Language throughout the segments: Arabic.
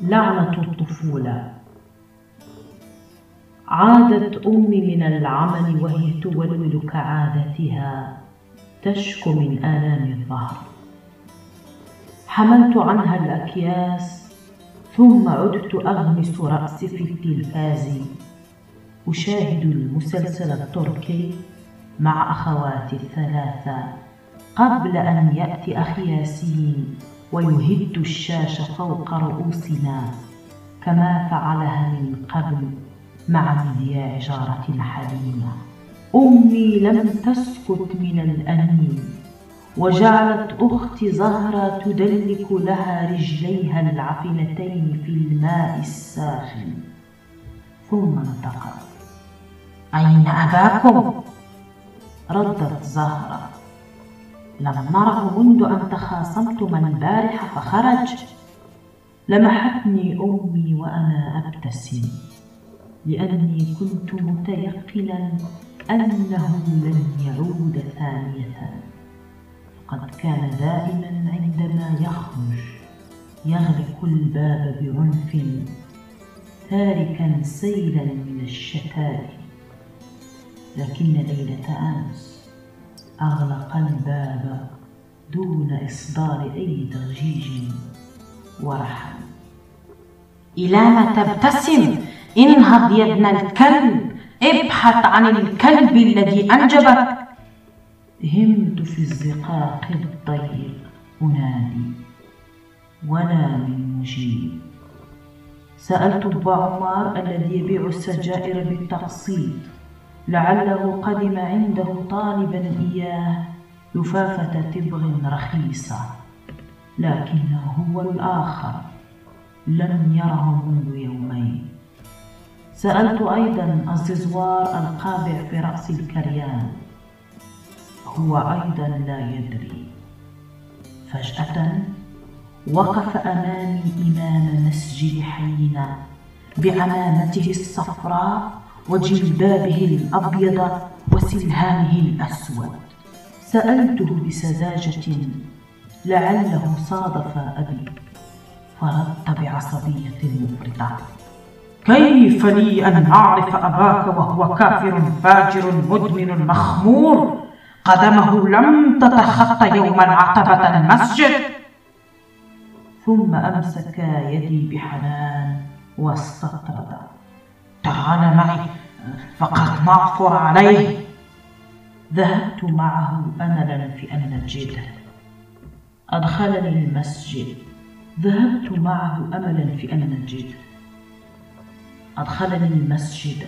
لعنة الطفولة. عادت أمي من العمل وهي تولول كعادتها. تشكو من آلام الظهر. حملت عنها الأكياس ثم عدت أغمس رأسي في التلفاز. أشاهد المسلسل التركي مع أخواتي الثلاثة. قبل أن يأتي أخي ياسين ويهد الشاشة فوق رؤوسنا كما فعلها من قبل مع مذياع جارتي الحليمة أمي لم تسكت من الأنين وجعلت أختي زهرة تدلك لها رجليها العفنتين في الماء الساخن. ثم نطقت أين أباكم؟ ردت زهرة. لم نره منذ أن تخاصمتما البارحة فخرج. لمحتني أمي وأنا أبتسم لأني كنت متيقنا أنه لن يعود ثانية. فقد كان دائما عندما يخرج يغلق الباب بعنف تاركا سيلا من الشتات لكن ليلة أمس أغلق الباب دون إصدار أي ضجيج ورحل. إلى ما تبتسم انهض يا ابن الكلب ابحث عن الكلب الذي أنجبك. همت في الزقاق الضيق أنادي ولا من مجيب. سألت أبا عمار الذي يبيع السجائر بالتقسيط لعله قدم عنده طالبا إياه لفافة تبغ رخيصة لكنه هو الآخر لم يره منذ يومين. سألت أيضا الززوار القابع في رأس الكريان هو أيضا لا يدري. فجأة وقف أمامي إمام مسجد حينا بعمامته الصفراء وجلبابه الأبيض وسلهامه الأسود. سألته بسذاجة لعله صادف أبي فرد بعصبية مفرطة كيف لي أن أعرف أباك وهو كافر فاجر مدمن مخمور؟ قدمه لم تتخطى يوما عتبة المسجد. ثم أمسك يدي بحنان واستطرد تعال معي فقد نعثر عليه. ذهبت معه أملا في أن نجده أدخلني المسجد. ذهبت معه أملا في أن نجده أدخلني المسجد.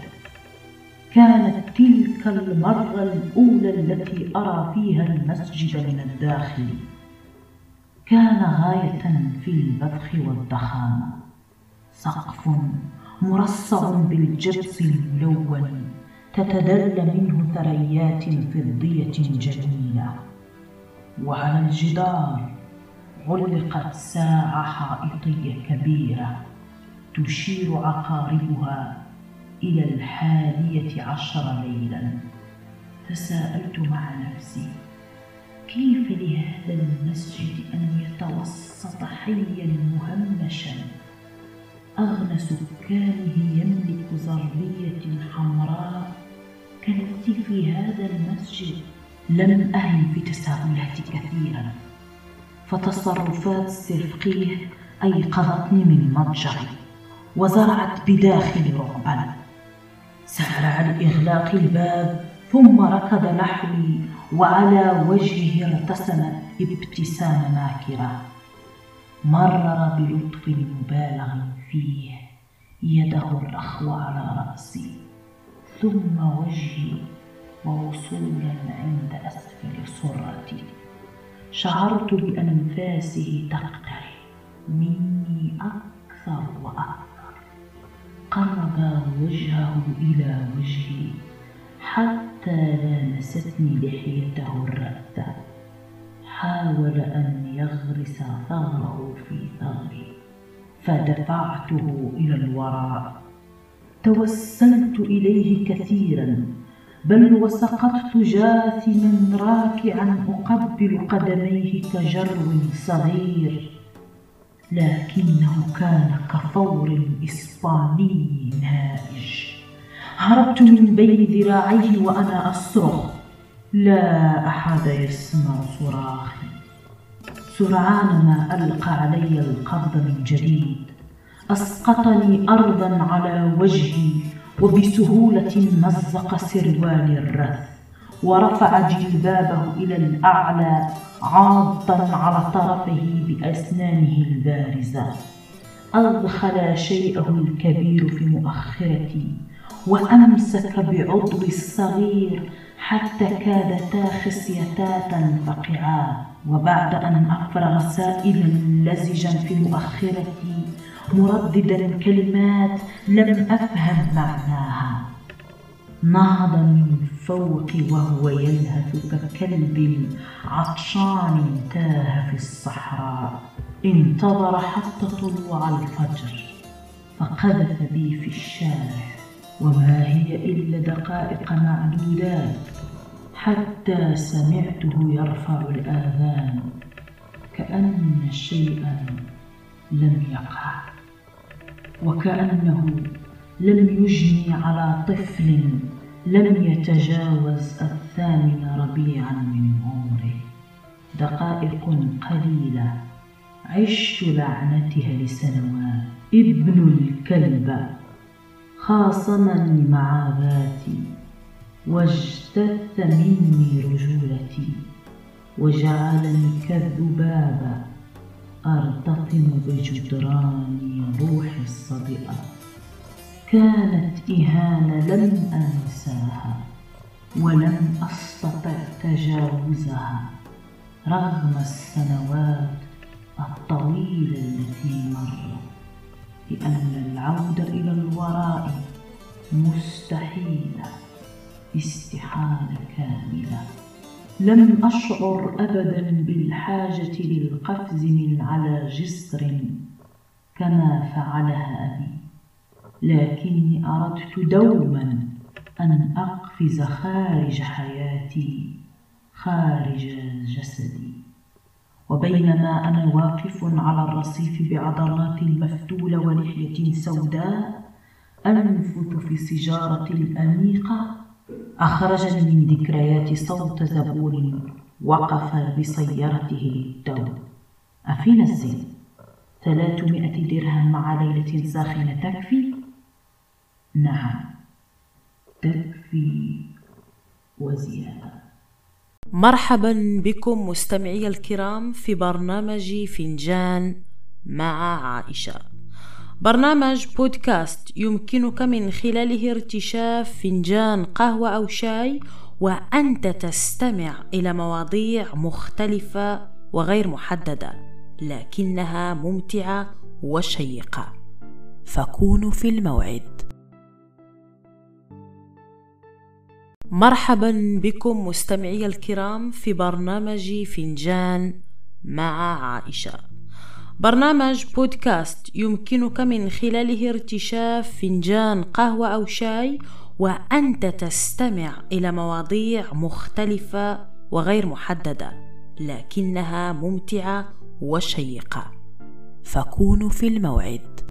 كانت تلك المرة الأولى التي أرى فيها المسجد من الداخل. كان غاية في البذخ والضخامة. سقف مرصع بالجبس الملون تتدل منه ثريات فضية جميلة. وعلى الجدار علقت ساعة حائطية كبيرة تشير عقاربها إلى الحادية عشر ليلا. تساءلت مع نفسي كيف لهذا المسجد أن يتوسط حيا مهمشا؟ أغنى سكانه يملك زربية حمراء. كالتي في هذا المسجد لم أهن في تساؤلاتي كثيرا فتصرفات السرقيه أيقظتني من مضجعي وزرعت بداخلي رعبا. سأل عن إغلاق الباب ثم ركض نحوي وعلى وجهه ارتسمت ابتسامة ماكرة مرر بلطف مبالغ فيه يده الرخوة على رأسي ثم وجهي ووصولا عند أسفل سرتي. شعرت بأنفاسه تقترب مني أكثر وأكثر. قرب وجهه إلى وجهي حتى لامستني لحيته الرأسة حاول أن يغرس ثغره في ثغري فدفعته إلى الوراء. توسلت إليه كثيرا بل وسقطت جاثما راكعا أقبل قدميه كجرو صغير لكنه كان كفورا فور إسباني هائج هربت من بين ذراعيه وأنا أصرخ لا أحد يسمع صراخي. سرعان ما ألقى علي القبض من جديد. أسقطني أرضا على وجهي وبسهولة مزق سروالي الرث. ورفع جلبابه إلى الأعلى عاضا على طرفه بأسنانه البارزة. أدخل شيئه الكبير في مؤخرتي وأمسك بعضوي الصغير حتى كادتا خصيتا تنفقعا وبعد أن أفرغ سائلا لزجا في مؤخرتي مرددا كلمات لم أفهم معناها. نهض من فوقي وهو يلهث ككلب عطشان تاه في الصحراء. انتظر حتى طلوع الفجر. فقذف بي في الشارع. وما هي إلا دقائق معدودات. حتى سمعته يرفع الآذان كأن شيئا لم يقع وكأنه لم يجني على طفل لم يتجاوز الثامن ربيعا من عمره. دقائق قليلة عشت لعنتها لسنوات. ابن الكلب خاصمني مع ذاتي واجتث مني رجولتي وجعلني كالذباب أرتطم بجدران روحي الصدئة. كانت إهانة لم أنساها ولم أستطع تجاوزها رغم السنوات الطويلة التي مرت لأن العودة إلى الوراء مستحيلة. استحالة كاملة لم أشعر أبدا بالحاجة للقفز من على جسر كما فعلها أبي لكني أردت دوما أن أقفز خارج حياتي خارج جسدي. وبينما أنا واقف على الرصيف بعضلات مفتولة ولحية سوداء أنفث في سجارة الأنيقة أخرجني من ذكريات صوت زبون وقف بسيارته للتو أفينا الزين ثلاثمائة درهم مع ليلة ساخنة تكفي؟ نعم. تكفي وزيادة. مرحبا بكم مستمعي الكرام في برنامج فنجان مع عائشة. برنامج بودكاست يمكنك من خلاله ارتشاف فنجان قهوة أو شاي وأنت تستمع إلى مواضيع مختلفة وغير محددة لكنها ممتعة وشيقة. فكونوا في الموعد. مرحبا بكم مستمعي الكرام في برنامج فنجان مع عائشة. برنامج بودكاست يمكنك من خلاله ارتشاف فنجان قهوة أو شاي وأنت تستمع إلى مواضيع مختلفة وغير محددة لكنها ممتعة وشيقة. فكونوا في الموعد.